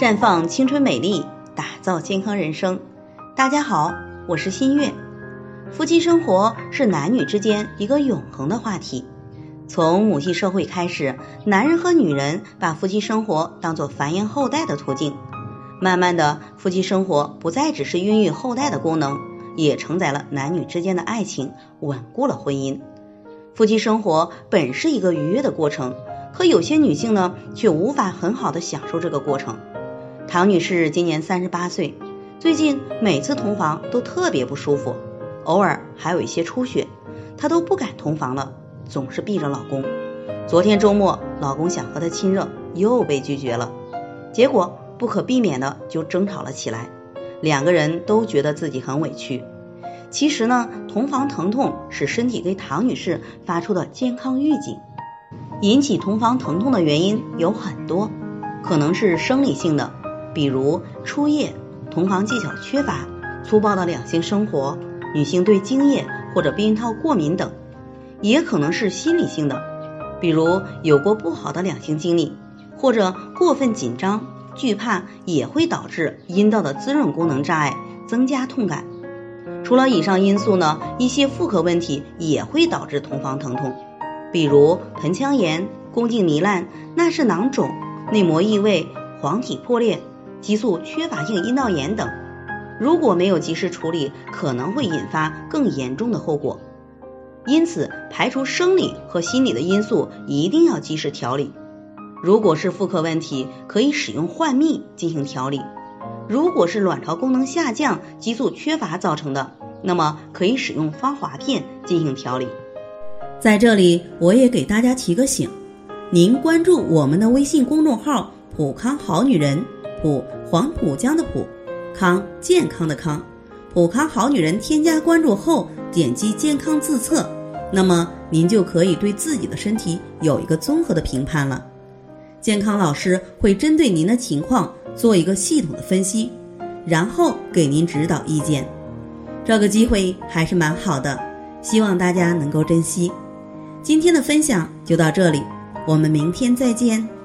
绽放青春美丽，打造健康人生。大家好，我是新月。夫妻生活是男女之间一个永恒的话题。从母系社会开始，男人和女人把夫妻生活当做繁衍后代的途径。慢慢的，夫妻生活不再只是孕育后代的功能，也承载了男女之间的爱情，稳固了婚姻。夫妻生活本是一个愉悦的过程，可有些女性呢，却无法很好的享受这个过程。唐女士今年三十八岁，最近每次同房都特别不舒服，偶尔还有一些出血，她都不敢同房了。总是避着老公。昨天周末，老公想和她亲热，又被拒绝了。结果不可避免的就争吵了起来。两个人都觉得自己很委屈。其实呢，同房疼痛是身体给唐女士发出的健康预警。引起同房疼痛的原因有很多，可能是生理性的，比如初夜、同房技巧缺乏、粗暴的两性生活、女性对精液或者避孕套过敏等。也可能是心理性的，比如有过不好的两性经历，或者过分紧张、惧怕，也会导致阴道的滋润功能障碍，增加痛感。除了以上因素呢，一些妇科问题也会导致同房疼痛，比如盆腔炎、宫颈糜烂、纳氏囊肿、内膜异位、黄体破裂、激素缺乏性阴道炎等。如果没有及时处理，可能会引发更严重的后果。因此，排除生理和心理的因素，一定要及时调理。如果是妇科问题，可以使用换蜜进行调理；如果是卵巢功能下降、激素缺乏造成的，那么可以使用芳华片进行调理。在这里，我也给大家提个醒：您关注我们的微信公众号“普康好女人”，普黄浦江的浦，康健康的康，普康好女人。添加关注后。点击健康自测，那么您就可以对自己的身体有一个综合的评判了。健康老师会针对您的情况做一个系统的分析，然后给您指导意见。这个机会还是蛮好的，希望大家能够珍惜。今天的分享就到这里，我们明天再见。